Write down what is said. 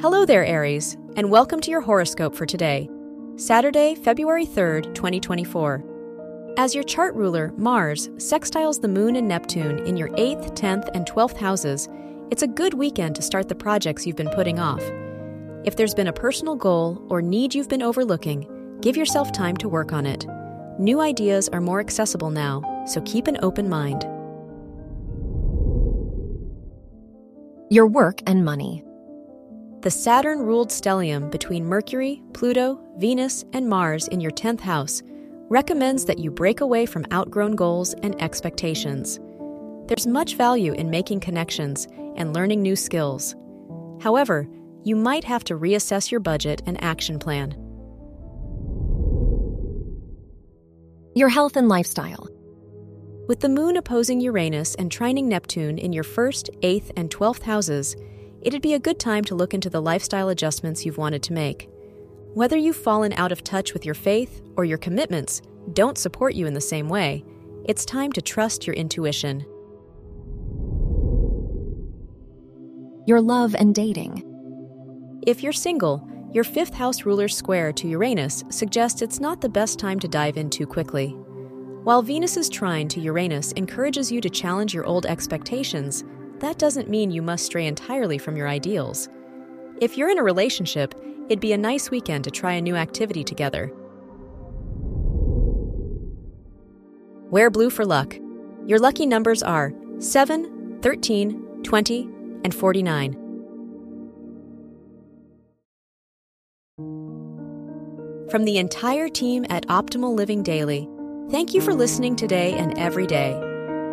Hello there, Aries, and welcome to your horoscope for today, Saturday, February 3rd, 2024. As your chart ruler, Mars, sextiles the Moon and Neptune in your 8th, 10th, and 12th houses, it's a good weekend to start the projects you've been putting off. If there's been a personal goal or need you've been overlooking, give yourself time to work on it. New ideas are more accessible now, so keep an open mind. Your work and money. The Saturn ruled stellium between Mercury, Pluto, Venus, and Mars in your 10th house recommends that you break away from outgrown goals and expectations. There's much value in making connections and learning new skills. However, you might have to reassess your budget and action plan. Your health and lifestyle. With the moon opposing Uranus and trining Neptune in your first, eighth, and twelfth houses, it'd be a good time to look into the lifestyle adjustments you've wanted to make. Whether you've fallen out of touch with your faith or your commitments don't support you in the same way, it's time to trust your intuition. Your love and dating. If you're single, your fifth house ruler's square to Uranus suggests it's not the best time to dive in too quickly. While Venus's trine to Uranus encourages you to challenge your old expectations, that doesn't mean you must stray entirely from your ideals. If you're in a relationship, it'd be a nice weekend to try a new activity together. Wear blue for luck. Your lucky numbers are 7, 13, 20, and 49. From the entire team at Optimal Living Daily, thank you for listening today and every day.